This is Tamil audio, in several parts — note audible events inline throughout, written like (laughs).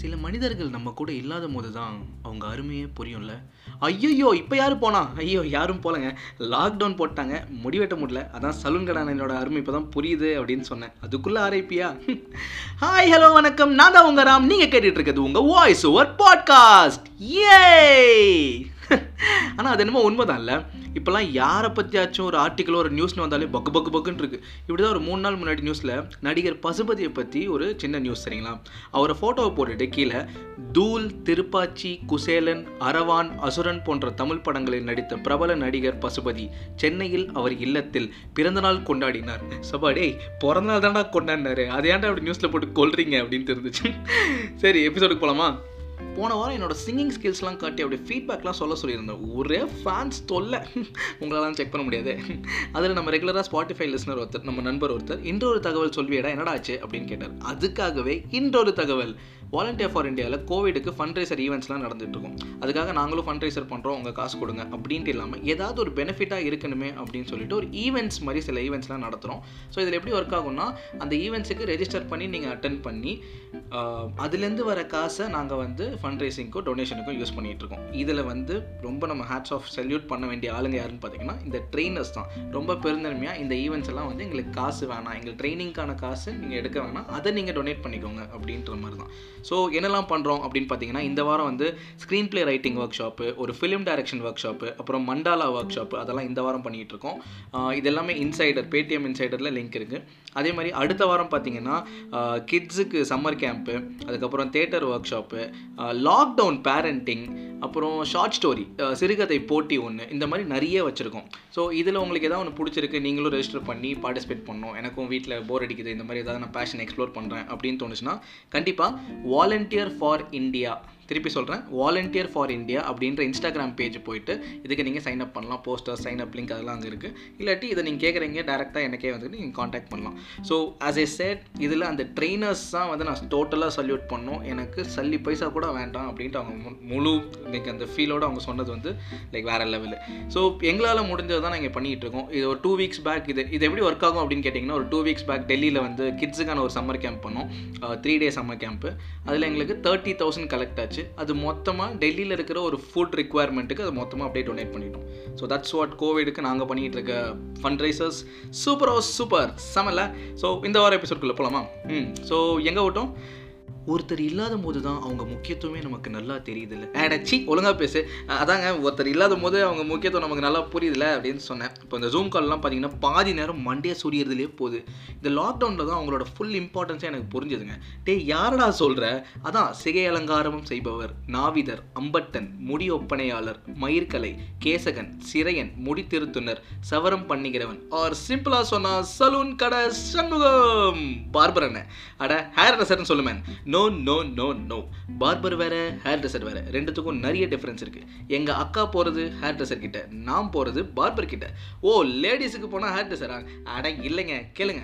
சில மனிதர்கள் நம்ம கூட இல்லாத போது தான் அவங்க அருமையே புரியும்ல. ஐயோ இப்போ யார் போனா? ஐயோ யாரும் போலங்க. லாக்டவுன் போட்டாங்க முடிவெட்ட முடியல. அதான் சலூன் கடை என்னோட அருமை இப்போ தான் புரியுது அப்படின்னு சொன்னேன். அதுக்குள்ளே ஆரைப்பியா ஹாய் ஹலோ வணக்கம். நான் தான் உங்க ராம். நீங்கள் கேட்டுட்டு இருக்கிறது உங்கள் வாய்ஸ் ஓவர் பாட்காஸ்ட் ஏ ஆனால் அது என்னமோ உண்மைதான் இல்லை. இப்போல்லாம் யாரை பற்றியாச்சும் ஒரு ஆர்டிக்கலோ ஒரு நியூஸ்னு வந்தாலே பக்கு பக்கு பக்குன்னு இருக்குது இப்படி தான் ஒரு மூணு நாள் முன்னாடி நியூஸில் நடிகர் பசுபதியை பற்றி ஒரு சின்ன நியூஸ் சரிங்களா அவரை ஃபோட்டோவை போட்டுட்டு கீழே தூள் திருப்பாச்சி குசேலன் அரவான் அசுரன் போன்ற தமிழ் படங்களில் நடித்த பிரபல நடிகர் பசுபதி சென்னையில் அவர் இல்லத்தில் பிறந்தநாள் கொண்டாடினார். சபாடே பிறந்தநாள் தானே கொண்டாடினாரு. அதை ஏன்டா அப்படி நியூஸில் போட்டு கொள்றீங்க அப்படின்னு தெரிஞ்சிச்சு. சரி எபிசோடுக்கு போகலாமா போன வாரம் என்னோட சிங்கிங் ஸ்கில்ஸ்லாம் காட்டி அப்படியே ஃபீட்பேக்லாம் சொல்ல சொல்லியிருந்தேன். ஒரே ஃபேன்ஸ் தொல்லை. (laughs) உங்களாலாம் செக் பண்ண முடியாது. (laughs) அதில் நம்ம ரெகுலராக ஸ்பாட்டிஃபை லிஸ்னர் ஒருத்தர் நம்ம நண்பர் ஒருத்தர் இன்றொரு தகவல் சொல்வியடா என்னடா ஆச்சு அப்படின்னு கேட்டார். அதுக்காகவே இன்றொரு தகவல். வாலண்டியர் ஃபார் இந்தியாவில் கோவிடுக்கு ஃபண்ட் ரைசர் ஈவெண்ட்ஸ்லாம் நடந்துட்டுருக்கும். அதுக்காக நாங்களும் ஃபண்ட் ரைசர் பண்ணுறோம் உங்கள் காசு கொடுங்க அப்படின்ட்டு இல்லாமல் ஏதாவது ஒரு பெனிஃபிட்டாக இருக்கணுமே அப்படின்னு சொல்லிட்டு ஒரு ஈவெண்ட்ஸ் மாதிரி சில ஈவெண்ட்ஸ்லாம் நடத்துகிறோம் ஸோ இதில் எப்படி ஒர்க் ஆகும்னா அந்த ஈவெண்ட்ஸுக்கு ரெஜிஸ்டர் பண்ணி நீங்கள் அட்டன் பண்ணி அதுலேருந்து வர காசை நாங்கள் வந்து ஃபண்ட் ரைசிங்க்கும் டொனேஷனுக்கும் யூஸ் பண்ணிகிட்ருக்கோம் இதில் வந்து ரொம்ப நம்ம ஹேட்ஸ் ஆஃப் செல்யூட் பண்ண வேண்டிய ஆளுங்க யாருன்னு பார்த்தீங்கன்னா இந்த ட்ரெயினர்ஸ் தான். ரொம்ப பெருந்தன்மையாக இந்த ஈவெண்ட்ஸ் எல்லாம் வந்து எங்களுக்கு காசு வேணாம். எங்களுக்கு ட்ரைனிங்க்கான காசு நீங்கள் எடுக்க வேணாம். அதை நீங்கள் டொனேட் பண்ணிக்கோங்க அப்படின்ற மாதிரி தான். ஸோ என்னெல்லாம் பண்ணுறோம் அப்படின்னு பார்த்தீங்கன்னா இந்த வாரம் வந்து screenplay writing workshop ஒரு ஃபிலிம் டைரக்ஷன் ஒர்க் ஷாப்பு அப்புறம் மண்டாலா ஒர்க் ஷாப்பு அதெல்லாம் இந்த வாரம் பண்ணிகிட்டு இருக்கோம். இது எல்லாமே இன்சைடர் பேடிஎம் இன்சைடரில் லிங்க் இருக்குது அதே மாதிரி அடுத்த வாரம் பார்த்தீங்கன்னா கிட்ஸுக்கு சம்மர் கேம்ப்பு அதுக்கப்புறம் theatre workshop lockdown parenting அப்புறம் ஷார்ட் ஸ்டோரி சிறுகதை போட்டி ஒன்று இந்த மாதிரி நிறைய வச்சுருக்கோம். ஸோ இதில் உங்களுக்கு எதாவது ஒன்று பிடிச்சிருக்கு நீங்களும் ரெஜிஸ்டர் பண்ணி பார்ட்டிசிபேட் பண்ணணும். எனக்கும் வீட்டில் போர் அடிக்குது இந்த மாதிரி ஏதாவது நான் பேஷன் எக்ஸ்ப்ளோர் பண்ணுறேன் அப்படின்னு தோணுச்சுன்னா கண்டிப்பாக வாலண்டியர் ஃபார் இந்தியா திருப்பி சொல்கிறேன் வாலண்டியர் ஃபார் இந்தியா அப்படின்ற இன்ஸ்டாகிராம் பேஜ் போயிட்டு இதுக்கு நீங்கள் சைன் அப் பண்ணலாம். போஸ்டர் சைன் அப் லிங்க் அதெல்லாம் அங்கே இருக்குது இல்லாட்டி இதை நீங்கள் கேட்குறீங்க டேரெக்டாக எனக்கே வந்துட்டு நீங்கள் காண்டாக்ட் பண்ணலாம். ஸோ ஆஸ் ஏ செட் இதில் அந்த ட்ரெயினர்ஸ் தான் வந்து நான் டோட்டலாக சல்யூட் பண்ணோம். எனக்கு சல்லி பைசா கூட வேண்டாம் அப்படின்ட்டு அவங்க மு- முழு லைக் அந்த ஃபீலோடு அவங்க சொன்னது வந்து லைக் வேறு லெவலு ஸோ எங்களால் முடிஞ்சது தான் நாங்கள் பண்ணிகிட்டு இருக்கோம். இது ஒரு டூ வீக்ஸ் பேக் இது இது எப்படி ஒர்க் ஆகும் அப்படின்னு கேட்டிங்கன்னா ஒரு டூ வீக்ஸ் பேக் டெல்லியில் வந்து கிட்ஸுக்கான ஒரு சம்மர் கேம்ப் பண்ணோம். த்ரீ டே சம்மர் கேம்ப்பு அதில் எங்களுக்கு தேர்ட்டி தௌசண்ட் கலெக்ட் ஆச்சு. அது மொத்தமாக டெல்லியில் இருக்கிற ஒரு ஃபுட் ரிக்குவயர்மெண்ட்டுக்கு அது மொத்தமாக அப்படியே டொனேட் பண்ணிட்டோம். ஸோ தட்ஸ் வாட் கோவிடுக்கு நாங்கள் பண்ணிகிட்டு இருக்க fund risers super house super செமல ஸோ இந்த வார எபிசோட்குள்ளே போகலாமா ம். ஸோ எங்கே விட்டோம்? ஒருத்தர் இல்லாத போது தான் அவங்க முக்கியத்துவமே நமக்கு நல்லா தெரியுதுல்ல. அடச்சி ஒழுங்காக பேசு. அதாங்க ஒருத்தர் இல்லாத போது அவங்க முக்கியத்துவம் நமக்கு நல்லா புரியுதுல அப்படின்னு சொன்னேன். இப்போ இந்த ஜூம் கால்லாம் பார்த்தீங்கன்னா பாதி நேரம் மண்டே சுரியறதுலேயே போகுது. இந்த லாக்டவுனில் தான் அவங்களோட ஃபுல் இம்பார்ட்டன்ஸே எனக்கு புரிஞ்சுதுங்க. டே யாரடா சொல்கிற அதான் சிகை அலங்காரமும் செய்பவர் நாவிதர் அம்பட்டன் முடி ஒப்பனையாளர் மயிர்கலை கேசகன் சிறையன் முடி திருத்துனர் சவரம் பண்ணிக்கிறவன். ஆர் சிம்பிளாக சொன்னா சலூன் கடை சண்முகம்! பார்பர் அண்ணன் அட ஹேர் ரசர்னு சொல்லுமேன். No no no no no barber வேற ஹேர் ட்ரெஸ்ஸர் வேற. ரெண்டுத்துக்கும் நிறைய டிஃப்ரென்ஸ் இருக்கு. எங்க அக்கா போறது ஹேர் ட்ரெஸ்ஸர் கிட்ட நான் போறது பார்பர் கிட்ட. ஓ லேடிஸுக்கு போனா ஹேர் ட்ரெஸ்ஸரா அட இல்லைங்க. கேளுங்க.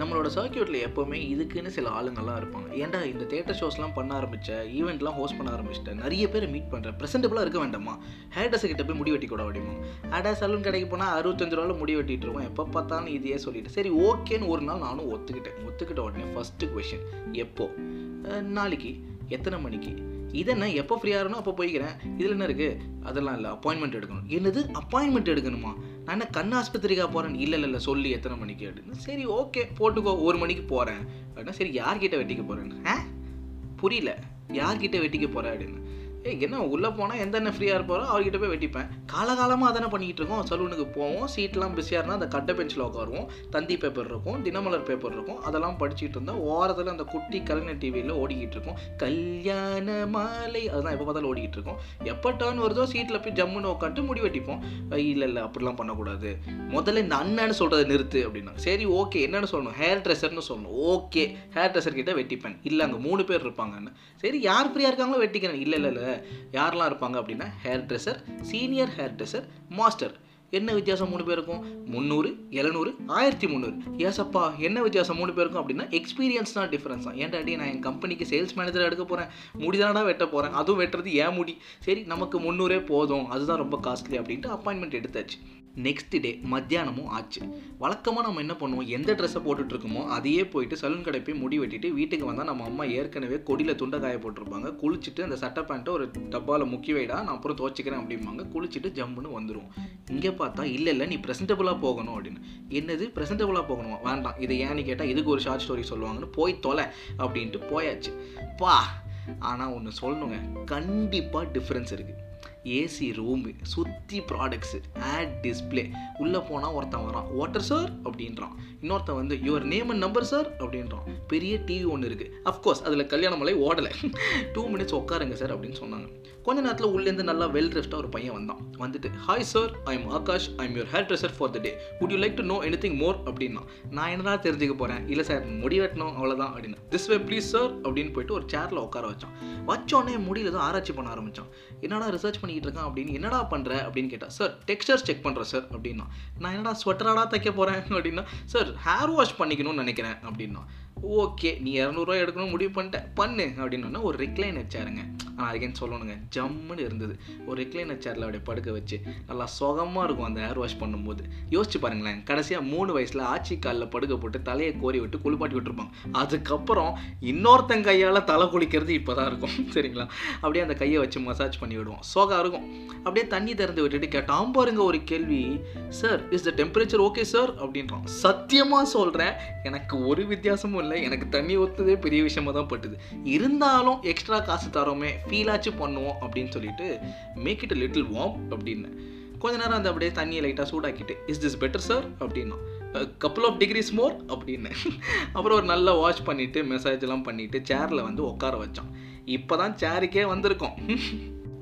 நம்மளோட சர்க்கியூட்டில் எப்போவுமே இதுக்குன்னு சில ஆளுங்கள்லாம் இருப்பாங்க. ஏன்டா இந்த தேட்டர் ஷோஸ்லாம் பண்ண ஆரம்பித்த ஈவெண்ட்லாம் ஹோஸ்ட் பண்ண ஆரம்பிச்சிட்டேன் நிறைய பேர் மீட் பண்ணுறேன் ப்ரெசென்டபுளாக இருக்க வேண்டாமா? ஹேர்டர்ஸ் கிட்ட போய் முடி வெட்டி கூட அப்படிமா. அடா சலூன் கடைக்கு போனால் அறுபத்தஞ்சு ரூபாவில் முடி வெட்டிட்டு இருக்கோம் எப்போ பார்த்தாலும் இதையே சொல்லிட்டு. சரி ஓகேன்னு ஒரு நாள் நானும் ஒத்துக்கிட்டேன். ஒத்துக்கிட்ட உடனே ஃபஸ்ட்டு கொஷின் எப்போ? நாளைக்கு. எத்தனை மணிக்கு? இது என்ன எப்போ ஃப்ரீயாக இருக்கணும் அப்போ போய்க்கிறேன். இதில் என்ன இருக்குது அதெல்லாம் இல்லை அப்பாயின்மெண்ட் எடுக்கணும். என்னது? அப்பாயின்மெண்ட் எடுக்கணுமா? நான் என்ன கண் ஆஸ்பத்திரிக்கா போகிறேன் இல்லை இல்லை இல்லை சொல்லி எத்தனை மணிக்கு அப்படின்னு சரி ஓகே போட்டுக்கோ ஒரு மணிக்கு போகிறேன் அப்படின்னா சரி யார்கிட்ட வெட்டிக்க போகிறேன்னு ஆ? புரியல. யார்கிட்ட வெட்டிக்க போகிற அப்படின்னு. ஏய் என்ன உள்ளே போனால் எந்த என்ன ஃப்ரீயாக இருப்பாரோ அவர்கிட்ட போய் வெட்டிப்பேன். காலகாலமாக அதானே பண்ணிக்கிட்டு இருக்கோம் சலூனுக்கு போவோம். சீட்லாம் பிஸியாக இருந்தால் அந்த கட்டை பெஞ்சில் உட்காருவோம். தந்தி பேப்பர் இருக்கும் தினமலர் பேப்பர் இருக்கும். அதெல்லாம் படிச்சுட்டு இருந்தால் ஓரத்தில் அந்த குட்டி கலைஞர் டிவியில் ஓடிக்கிட்டு இருக்கும். கல்யாண மாலை அதெல்லாம் எப்போ பார்த்தாலும் ஓடிக்கிட்டு இருக்கும். எப்போ டேர்ன் வருதோ சீட்டில் போய் ஜம்முன்னு உட்காந்து முடி வெட்டிப்போம். இல்லை இல்லை அப்படிலாம் பண்ணக்கூடாது. முதல்ல இந்த அண்ணன்னு சொல்கிறத நிறுத்து அப்படின்னா. சரி ஓகே என்னென்னு சொல்லணும்? ஹேர் ட்ரெஸ்ஸர்னு சொல்லணும். ஓகே ஹேர் ட்ரெஸ்ஸர் கிட்டே வெட்டிப்பேன். இல்லை அங்கே மூணு பேர் இருப்பாங்கன்னு. சரி யார் ஃப்ரீயாக இருக்காங்களோ வெட்டிக்கிறேன். இல்லை இல்லை இல்லை. யாரெல்லாம் இருப்பாங்க அப்படின்னா hairdresser senior hairdresser master என்ன வித்தியாசம் மூணு பேருக்கும்? முந்நூறு எழுநூறு ஆயிரத்தி முந்நூறு. ஏசப்பா என்ன வித்தியாசம் மூணு பேருக்கும் அப்படின்னா எக்ஸ்பீரியன்ஸ் தான் டிஃப்ரென்ஸ் தான். ஏன்டாடி நான் என் கம்பெனிக்கு சேல்ஸ் மேனேஜர் எடுக்க போகிறேன் முடிதானடா வெட்ட போகிறேன் அதுவும் வெட்டுறது ஏன் முடி? சரி நமக்கு முந்நூறே போதும். அதுதான் ரொம்ப காஸ்ட்லி அப்படின்ட்டு அப்பாயின்மெண்ட் எடுத்தாச்சு. நெக்ஸ்ட் டே மத்தியானமும் ஆச்சு. வழக்கமாக நம்ம என்ன பண்ணுவோம்? எந்த ட்ரெஸ்ஸை போட்டுட்ருக்கோமோ அதையே போயிட்டு சலூன் கடை போய் முடி வெட்டிட்டு வீட்டுக்கு வந்தால் நம்ம அம்மா ஏற்கனவே கொடியில் துண்டை காய போட்டிருப்பாங்க. குளிச்சுட்டு அந்த சட்டை பேண்ட்டை ஒரு டப்பாவில் முக்கி வைடா நான் அப்புறம் துவச்சிக்கிறேன் அப்படிம்பாங்க. குளிச்சுட்டு ஜம்முன்னு வந்துடும் இங்கே பார்த்தா இல்லை இல்லை நீ ப்ரெசென்டபுளாக போகணும் அப்படின்னு. என்னது? ப்ரெசென்டபுளாக போகணுமா? வேண்டாம். இதை ஏன்னு கேட்டால் இதுக்கு ஒரு ஷார்ட் ஸ்டோரி சொல்லுவாங்கன்னு போய் தொலை அப்படின்ட்டு போயாச்சு. பா! ஆனால் ஒன்று சொல்லணுங்க. கண்டிப்பாக டிஃப்ரென்ஸ் இருக்குது ஏசி ரூமு சுற்றி ப்ராடக்ட்ஸு ஆட் டிஸ்பிளே உள்ளே போனால் ஒருத்தன் வரான். வாட்டர் சார் அப்படின்றான். இன்னொருத்தன் வந்து your name and number sir அப்படின்றான். பெரிய டிவி ஒன்று இருக்குது அஃப்கோர்ஸ் அதில் கல்யாண மலை ஓடலை. டூ மினிட்ஸ் உட்காருங்க சார் அப்படின்னு சொன்னாங்க. கொஞ்ச நேரத்தில் உள்ளேருந்து நல்லா வெல் ட்ரெஸ்டாக ஒரு பையன் வந்தான். வந்துட்டு hi sir I am Akash I am your hairdresser for the day would you like to know anything more அப்படின்னா நான் என்னடா தெரிஞ்சுக்க போகிறேன் இல்லை சார் முடி வெட்டணும் அவ்வளோதான் அப்படின்னு. திஸ் வே ப்ளீஸ் சார் அப்படின்னு போயிட்டு ஒரு சேரில் உட்கார வச்சான். வச்சோடனே முடியில் தான் ஆராய்ச்சி பண்ண ஆரம்பித்தான் என்னடா ரிசர்ச் பண்ணி பண்ணிக்கிட்டு இருக்கான் அப்படின்னு என்னடா பண்ணுற அப்படின்னு கேட்டா சார் டெக்ஸ்டர்ஸ் செக் பண்ணுறேன் சார் அப்படின்னா. நான் என்னடா ஸ்வெட்டராடா தைக்க போகிறேன் அப்படின்னா சார் ஹேர் வாஷ் பண்ணிக்கணும்னு நினைக்கிறேன் அப்படின்னா. ஓகே நீ இரநூறுவா எடுக்கணும் முடிவு பண்ணிட்டேன் பண்ணு அப்படின்னா ஒரு ரிக்ளைனர் சேருங்க ஆனால் அதுக்கேன்னு சொல்லணுங்க? ஜம்முன்னு இருந்தது. ஒரு ரிக்ளைனர் சேரில் அப்படியே படுக்க வச்சு நல்லா சுகமாக இருக்கும் அந்த ஹேர் வாஷ் பண்ணும்போது. யோசிச்சு பாருங்களேன் கடைசியாக மூணு வயசில் ஆச்சி காலில் படுக்க போட்டு தலையை கோரி விட்டு குளிப்பாட்டி விட்டுருப்பாங்க. அதுக்கப்புறம் இன்னொருத்தன் கையால் தலை குளிக்கிறது இப்போ தான் இருக்கும் (laughs) சரிங்களா? அப்படியே அந்த கையை வச்சு மசாஜ் பண்ணி விடுவோம். சோகா இருக்கும். அப்படியே தண்ணி திறந்து விட்டுட்டு கேட்டான் பாருங்க ஒரு கேள்வி. Sir is the temperature okay sir அப்படின்றான். சத்தியமாக சொல்கிறேன் எனக்கு ஒரு வித்தியாசமும் இல்லை எனக்கு தண்ணி ஊற்றுதே பெரிய விஷயமா தான் பட்டுது. இருந்தாலும் எக்ஸ்ட்ரா காசு தரோமே ஃபீலாச்சும் பண்ணுவோம் அப்படின்னு சொல்லிட்டு மேக் இட் லிட்டில் வார்ம் அப்படின்னு. கொஞ்ச நேரம் அந்த அப்படியே தண்ணியை லைட்டாக சூடாக்கிட்டு இஸ் திஸ் பெட்டர் சார் அப்படின்னா கப்புள் ஆஃப் டிகிரிஸ் மோர் அப்படின்னு. அப்புறம் ஒரு நல்லா வாஷ் பண்ணிவிட்டு மெசேஜ்லாம் பண்ணிவிட்டு சேரில் வந்து உட்கார வச்சோம் இப்போ தான் சேருக்கே வந்திருக்கோம்.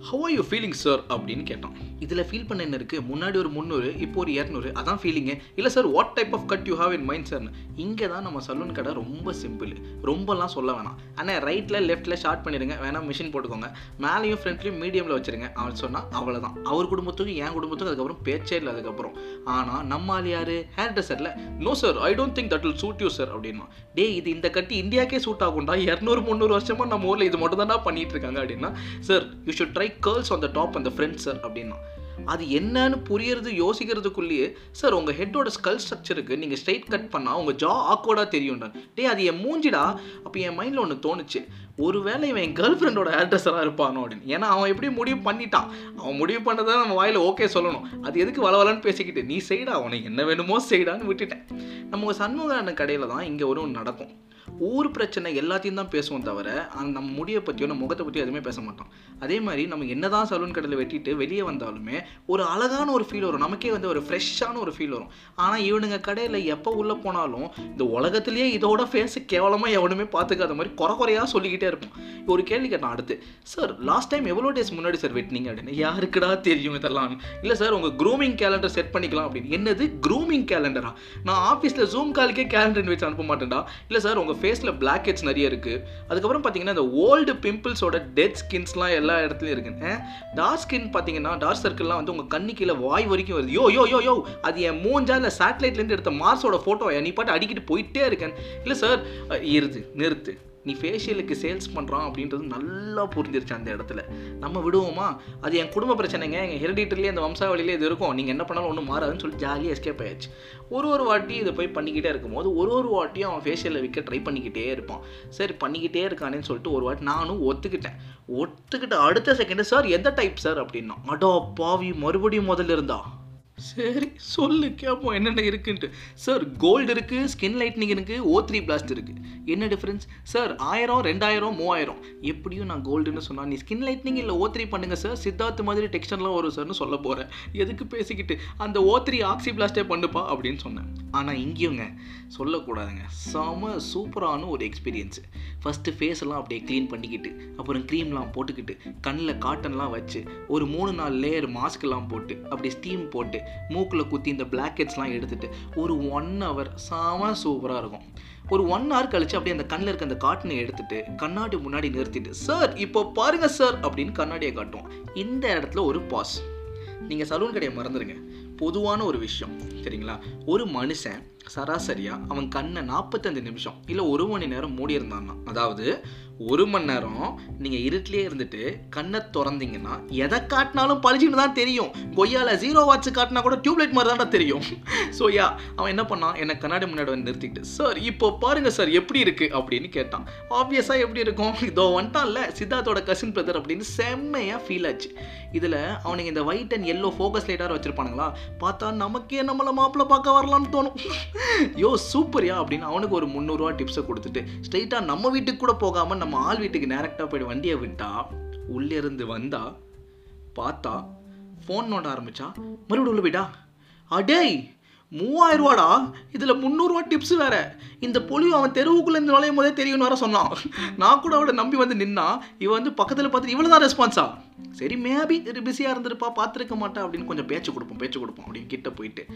How are you feeling sir அப்படின்னு கேட்டான். இதில் ஃபீல் பண்ண என்ன இருக்குது முன்னாடி ஒரு முந்நூறு இப்போ ஒரு இரநூறு அதான் ஃபீலிங்கு இல்லை sir what type of cut you have in mind சார்னு இங்கே தான் நம்ம சலூன் கடை ரொம்ப சிம்பிள் ரொம்பலாம் சொல்ல வேணாம். ஆனால் ரைட்டில் லெஃப்ட்டில் ஷார்ட் பண்ணிடுங்க. வேணால் மிஷின் போட்டுக்கோங்க. மேலேயும் ஃப்ரண்ட்லேயும் மீடியமில் வச்சுருங்க. அவன் சொன்னால் அவ்வளோதான் அவர் குடும்பத்துக்கும் என் குடும்பத்துக்கும் அதுக்கப்புறம் பேச்சே இல்லை அதுக்கப்புறம். ஆனால் நம்ம ஆள் யார்? ஹேர் ட்ரெஸ்ஸரில் no sir I don't think that will suit you sir அப்படின்னா. டே இது இந்த கட்டி இந்தியாக்கே சூட் ஆகும்டா. இரநூறு முந்நூறு வருஷமாக நம்ம ஊரில் இது மட்டும் தான் பண்ணிகிட்டு இருக்காங்க அப்படின்னா. Sir you should try curls on the top அந்த ஃப்ரெண்ட் சார் அப்படின்னா. அது என்னன்னு புரியறது யோசிக்கிறதுக்குள்ளேயே சார் உங்கள் ஹெட்டோட ஸ்கல் ஸ்ட்ரக்சருக்கு நீங்கள் ஸ்ட்ரைட் கட் பண்ணால் உங்கள் ஜா ஆக்கோடாக தெரியும்டா டே அது என் மூஞ்சிடா. அப்போ என் மைண்டில் ஒன்று தோணுச்சு ஒருவேளை இவன் என் கேர்ள் ஃப்ரெண்டோட ஆட்ரஸராக இருப்பானோ அப்படின்னு. ஏன்னா அவன் எப்படி முடிவு பண்ணிட்டான்? அவன் முடிவு பண்ணதை நம்ம வாயில் ஓகே சொல்லணும். அது எதுக்கு வளவலன்னு பேசிக்கிட்டு நீ செய்டா உனக்கு என்ன வேணுமோ செய்டான்னு விட்டுட்டேன். நம்ம சண்முக கடையில் தான் இங்கே ஒரு ஒன்று நடக்கும். ஊர் பிரச்சனை எல்லாத்தையும் தான் பேசுவோம் தவிர அந்த நம்ம முடியை பற்றியோ நம்ம முகத்தை பற்றியோ எதுவுமே பேச மாட்டோம். அதே மாதிரி நம்ம என்னதான் சலூன் கடையில் வெட்டிட்டு வெளியே வந்தாலுமே ஒரு அழகான ஒரு ஃபீல் வரும். நமக்கே வந்து ஒரு ஃப்ரெஷ்ஷான ஒரு ஃபீல் வரும். ஆனால் இவனுங்க கடையில் எப்போ உள்ளே போனாலும் இந்த உலகத்துலேயே இதோட ஃபேஸ் கேவலமாக எவனுமே பார்த்துக்காத மாதிரி குறை குறையாக சொல்லிக்கிட்டே இருப்போம். ஒரு கேள்வி கேட்டான் அடுத்து சார் லாஸ்ட் டைம் எவ்வளோ டேஸ் முன்னாடி சார் வெட்டினீங்க? அப்படின்னு யாருக்குடா தெரியும் இதெல்லாம்? இல்லை சார் உங்கள் க்ரூமிங் கேலண்டர் செட் பண்ணிக்கலாம். அப்படின்னு என்னது க்ரூமிங் கேலண்டரா நான் ஆஃபீஸில் ஜூம் காலுக்கே கேலண்டர் வச்சு அனுப்ப மாட்டேன்டா. இல்லை சார் உங்கள் ஃபேஸில் பிளாக் ஹெட்ஸ் நிறைய இருக்குது அதுக்கப்புறம் பார்த்தீங்கன்னா இந்த ஓல்டு பிம்பிள்ஸோட டெட் ஸ்கின்ஸ்லாம் எல்லா இடத்துலையும் இருக்குங்க டார்க் ஸ்கின் பார்த்தீங்கன்னா டார்க் சர்க்கிள்லாம் வந்து உங்கள் கண்ணு கீழே வாய் வரைக்கும் வருது. யோ யோ யோ யோ அது என் மூஞ்சா இல்லை சேட்டலைட்லேருந்து எடுத்த மார்ஸோட ஃபோட்டோ நீ பாட்டு அடிக்கிட்டு போயிட்டே இருக்கேன். இல்லை சார் இருது நிறுத்து. நீ ஃபேஷியலுக்கு சேல்ஸ் பண்ணுறான் அப்படின்றது நல்லா புரிஞ்சிருச்சு அந்த இடத்துல. நம்ம விடுவோமா? அது என் குடும்ப பிரச்சனைங்க. எங்கள் ஹெரிடிட்டர்லேயே அந்த வம்சாவளியிலே இது இருக்கும். நீங்கள் என்ன பண்ணாலும் ஒன்றும் மாறாதுன்னு சொல்லி ஜாலியாக எஸ்கேப் ஆயிடுச்சு. ஒரு ஒரு வாட்டி இதை போய் பண்ணிக்கிட்டே இருக்கும்போது ஒரு ஒரு வாட்டியும் அவன் ஃபேஷியலில் விற்க ட்ரை பண்ணிக்கிட்டே இருப்பான். சரி பண்ணிக்கிட்டே இருக்கானேன்னு சொல்லிட்டு ஒரு வாட்டி நானும் ஒத்துக்கிட்டேன். ஒத்துக்கிட்ட அடுத்த செகண்டு சார் எந்த டைப் சார் அப்படின்னா அடோ பாவி மறுபடியும் முதல்ல இருந்தா? சரி சொல்லு கேட்போம் என்னென்ன இருக்குன்ட்டு. சார் கோல்டு இருக்குது ஸ்கின் லைட்னிங் இருக்குது ஓ த்ரீ பிளாஸ்ட் இருக்குது என்ன டிஃப்ரென்ஸ் சார் ஆயிரம் ரெண்டாயிரம் மூவாயிரம். எப்படியும் நான் கோல்டுன்னு சொன்னால் நீ ஸ்கின் லைட்னிங் இல்லை ஓ த்ரீ பண்ணுங்கள் சார் சித்தார்த் மாதிரி டெக்ஸ்டர்லாம் வரும் சார்னு சொல்ல போகிறேன் எதுக்கு பேசிக்கிட்டு அந்த ஓ த்ரீ ஆக்சி பிளாஸ்டே பண்ணுப்பா அப்படின்னு சொன்னேன். ஆனால் இங்கேயுங்க சொல்லக்கூடாதுங்க. செம சூப்பரான ஒரு எக்ஸ்பீரியன்ஸு ஃபஸ்ட்டு ஃபேஸ் எல்லாம் அப்படியே க்ளீன் பண்ணிக்கிட்டு அப்புறம் க்ரீம்லாம் போட்டுக்கிட்டு கண்ணில் காட்டன்லாம் வச்சு ஒரு மூணு நாலு லேயர் மாஸ்க்லாம் போட்டு அப்படி ஸ்டீம் போட்டு மூக்கில் குத்தி இந்த பிளாக்கெட்ஸ்லாம் எடுத்துகிட்டு ஒரு ஒன் ஹவர் சாம சூப்பராக இருக்கும். ஒரு ஒன் ஹவர் கழிச்சு அப்படியே அந்த கண்ணில் இருக்க அந்த காட்டனை எடுத்துட்டு கண்ணாடி முன்னாடி நிறுத்திட்டு சார் இப்போ பாருங்க சார் அப்படின்னு கண்ணாடியை காட்டுவோம். இந்த இடத்துல ஒரு பாஸ் நீங்கள் சலூன் கடையை மறந்துடுங்க பொதுவான ஒரு விஷயம் சரிங்களா? ஒரு மனுஷன் சராசரியாக அவன் கண்ணை நாற்பத்தஞ்சு நிமிஷம் இல்லை ஒரு மணி நேரம் மூடி இருந்தான்னா அதாவது ஒரு மணி நேரம் நீங்கள் இருட்டிலே இருந்துட்டு கண்ணை திறந்தீங்கன்னா எதை காட்டினாலும் பழிச்சுன்னு தான் தெரியும். கொய்யால ஜீரோ வாட்ச் காட்டினா கூட டியூப்லைட் மாதிரி தான் தெரியும். (laughs) ஸோ யா அவன் என்ன பண்ணான்? என்னை கண்ணாடி முன்னாடி வந்து நிறுத்திக்கிட்டு சார் இப்போ பாருங்க சார் எப்படி இருக்கு? அப்படின்னு கேட்டான். ஆப்வியஸாக எப்படி இருக்கும்? (laughs) இதோ வந்துட்டான்ல சித்தார்த்தோட கசின் பிரதர் அப்படின்னு செம்மையாக ஃபீல் ஆச்சு. இதில் அவனுக்கு இந்த ஒயிட் அண்ட் எல்லோ ஃபோக்கஸ் லைட்டாக வச்சுருப்பானுங்களா? பார்த்தா நமக்கே நம்மளை மாப்பிள்ளை பார்க்க வரலாம்னு தோணும். (laughs) யோ சூப்பர்யா அப்படின்னு அவனுக்கு ஒரு முந்நூறுரூவா டிப்ஸை கொடுத்துட்டு ஸ்ட்ரைட்டாக நம்ம வீட்டுக்கு கூட போகாமல் நம்ம ஆள் வீட்டுக்கு டேரெக்டாக போய்ட்டு வண்டியை விட்டா உள்ளே இருந்து வந்தா பார்த்தா ஃபோன் நோண்ட ஆரம்பிச்சா மறுபடியும் உள்ள போயிட்டா? அடேய் மூவாயிரம் ரூபாடா? இதில் முந்நூறுரூவா டிப்ஸ் வேற. இந்த பொலியும் அவன் தெருவுக்குள்ளே இந்த நுழையும் போதே தெரியும்னு வர சொன்னான். நான் கூட அவளை நம்பி வந்து நின்னா இவன் வந்து பக்கத்தில் பார்த்துட்டு இவ்வளோ தான் ரெஸ்பான்ஸா சரி மேபி பிஸியாக இருந்திருப்பா பார்த்துருக்க மாட்டா அப்படின்னு கொஞ்சம் பேச்சு கொடுப்போம் பேச்சு கொடுப்போம் அப்படின்னு கிட்ட போயிட்டு.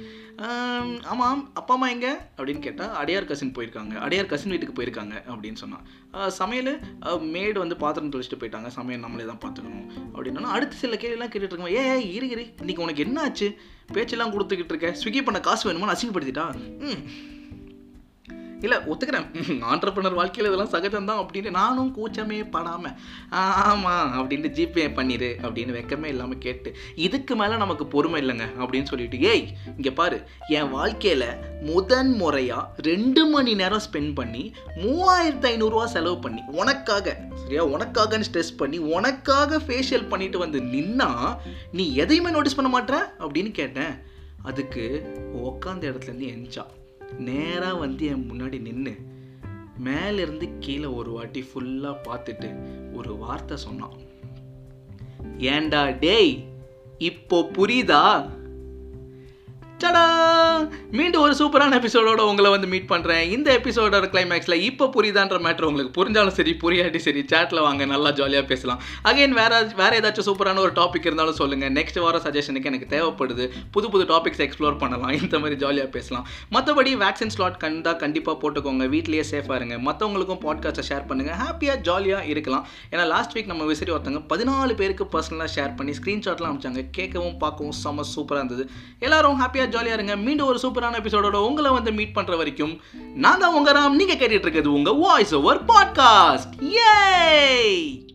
ஆமாம் அப்பா அம்மா எங்கே? அப்படின்னு கேட்டால் அடையார் கசின் போயிருக்காங்க. அடையார் கசின் வீட்டுக்கு போயிருக்காங்க அப்படின்னு சொன்னான். சமையல்? மேடு வந்து பாத்திரம் தொழிச்சிட்டு போயிட்டாங்க. சமையல் நம்மளே தான் பார்த்துக்கணும் அப்படின்னா அடுத்து சில கேள்விலாம் கேட்டுட்டு இருக்கோம். ஏ இரு இரு. இன்னைக்கு உனக்கு என்ன ஆச்சு? பேச்செல்லாம் கொடுத்துக்கிட்டு இருக்க. ஸ்விக்கி பண்ண காசு வேணுமா? அசிங்கப்படுத்திட்டா? ம். இல்லை ஒத்துக்கிறேன். ஆண்டர்பனர் வாழ்க்கையில் இதெல்லாம் சகஜம்தான் அப்படின்னு நானும் கூச்சமே படாமல் ஆமாம் அப்படின்ட்டு ஜிபே பண்ணிடு அப்படின்னு வெக்கமே இல்லாமல் கேட்டு இதுக்கு மேலே நமக்கு பொறுமை இல்லைங்க அப்படின்னு சொல்லிட்டு ஏய் இங்கே பாரு என் வாழ்க்கையில் முதன் முறையாக ரெண்டு மணி நேரம் ஸ்பெண்ட் பண்ணி மூவாயிரத்து ஐநூறுரூவா செலவு பண்ணி உனக்காக சரியா உனக்காகன்னு ஸ்ட்ரெஸ் பண்ணி உனக்காக ஃபேஷியல் பண்ணிட்டு வந்து நின்னா நீ எதையுமே நோட்டீஸ் பண்ண மாட்டேற? அப்படின்னு கேட்டேன். அதுக்கு உக்காந்த இடத்துலேருந்து எந்திச்சா நேராக வந்து என் முன்னாடி நின்று மேலேருந்து கீழே ஒரு வாட்டி ஃபுல்லாக பார்த்துட்டு ஒரு வார்த்தை சொன்னான். ஏண்டா டேய் இப்போ புரியுதா? சடா மீண்டும் ஒரு சூப்பரான எபிசோடோட உங்களை வந்து மீட் பண்ணுறேன் இந்த எபிசோடோட கிளைமேக்ஸில் இப்போ புரியுதான்ற மேட்ரு உங்களுக்கு புரிஞ்சாலும் சரி புரியாட்டி சரி சேட்டில் வாங்க நல்லா ஜாலியாக பேசலாம். அகைன் வேற வேற ஏதாச்சும் சூப்பரான ஒரு டாபிக் இருந்தாலும் சொல்லுங்கள் நெக்ஸ்ட் வார சஜஷனுக்கு எனக்கு தேவைப்படுது. புது புது டாபிக்ஸ் எக்ஸ்ப்ளோர் பண்ணலாம். இந்த மாதிரி ஜாலியாக பேசலாம். மற்றபடி வேக்சின் ஸ்லாட் கண்டா கண்டிப்பாக போட்டுக்கோங்க. வீட்லேயே சேஃபாக இருங்க. மற்றவங்களுக்கும் பாட்காஸ்ட்டை ஷேர் பண்ணுங்கள் ஹாப்பியாக ஜாலியாக இருக்கலாம். ஏன்னா லாஸ்ட் வீக் நம்ம விசிறி ஒருத்தவங்க பதினாலு பேருக்கு பர்சனலாக ஷேர் பண்ணி ஸ்க்ரீன்ஷாட்லாம் அனுப்பிச்சாங்க. கேட்கவும் பார்க்கவும் செம்ம சூப்பராக இருந்தது. எல்லோரும் ஹாப்பியாக ஜாலியாக இருங்க. மீண்டும் ஒரு சூப்பரான எபிசோடோட உங்களை வந்து மீட் பண்ணுற வரைக்கும் நான் தான் உங்க ராம். நீங்கள் கேட்டுட்டு இருக்கிறது உங்கள் வாய்ஸ் ஓவர் பாட்காஸ்ட் ஏய்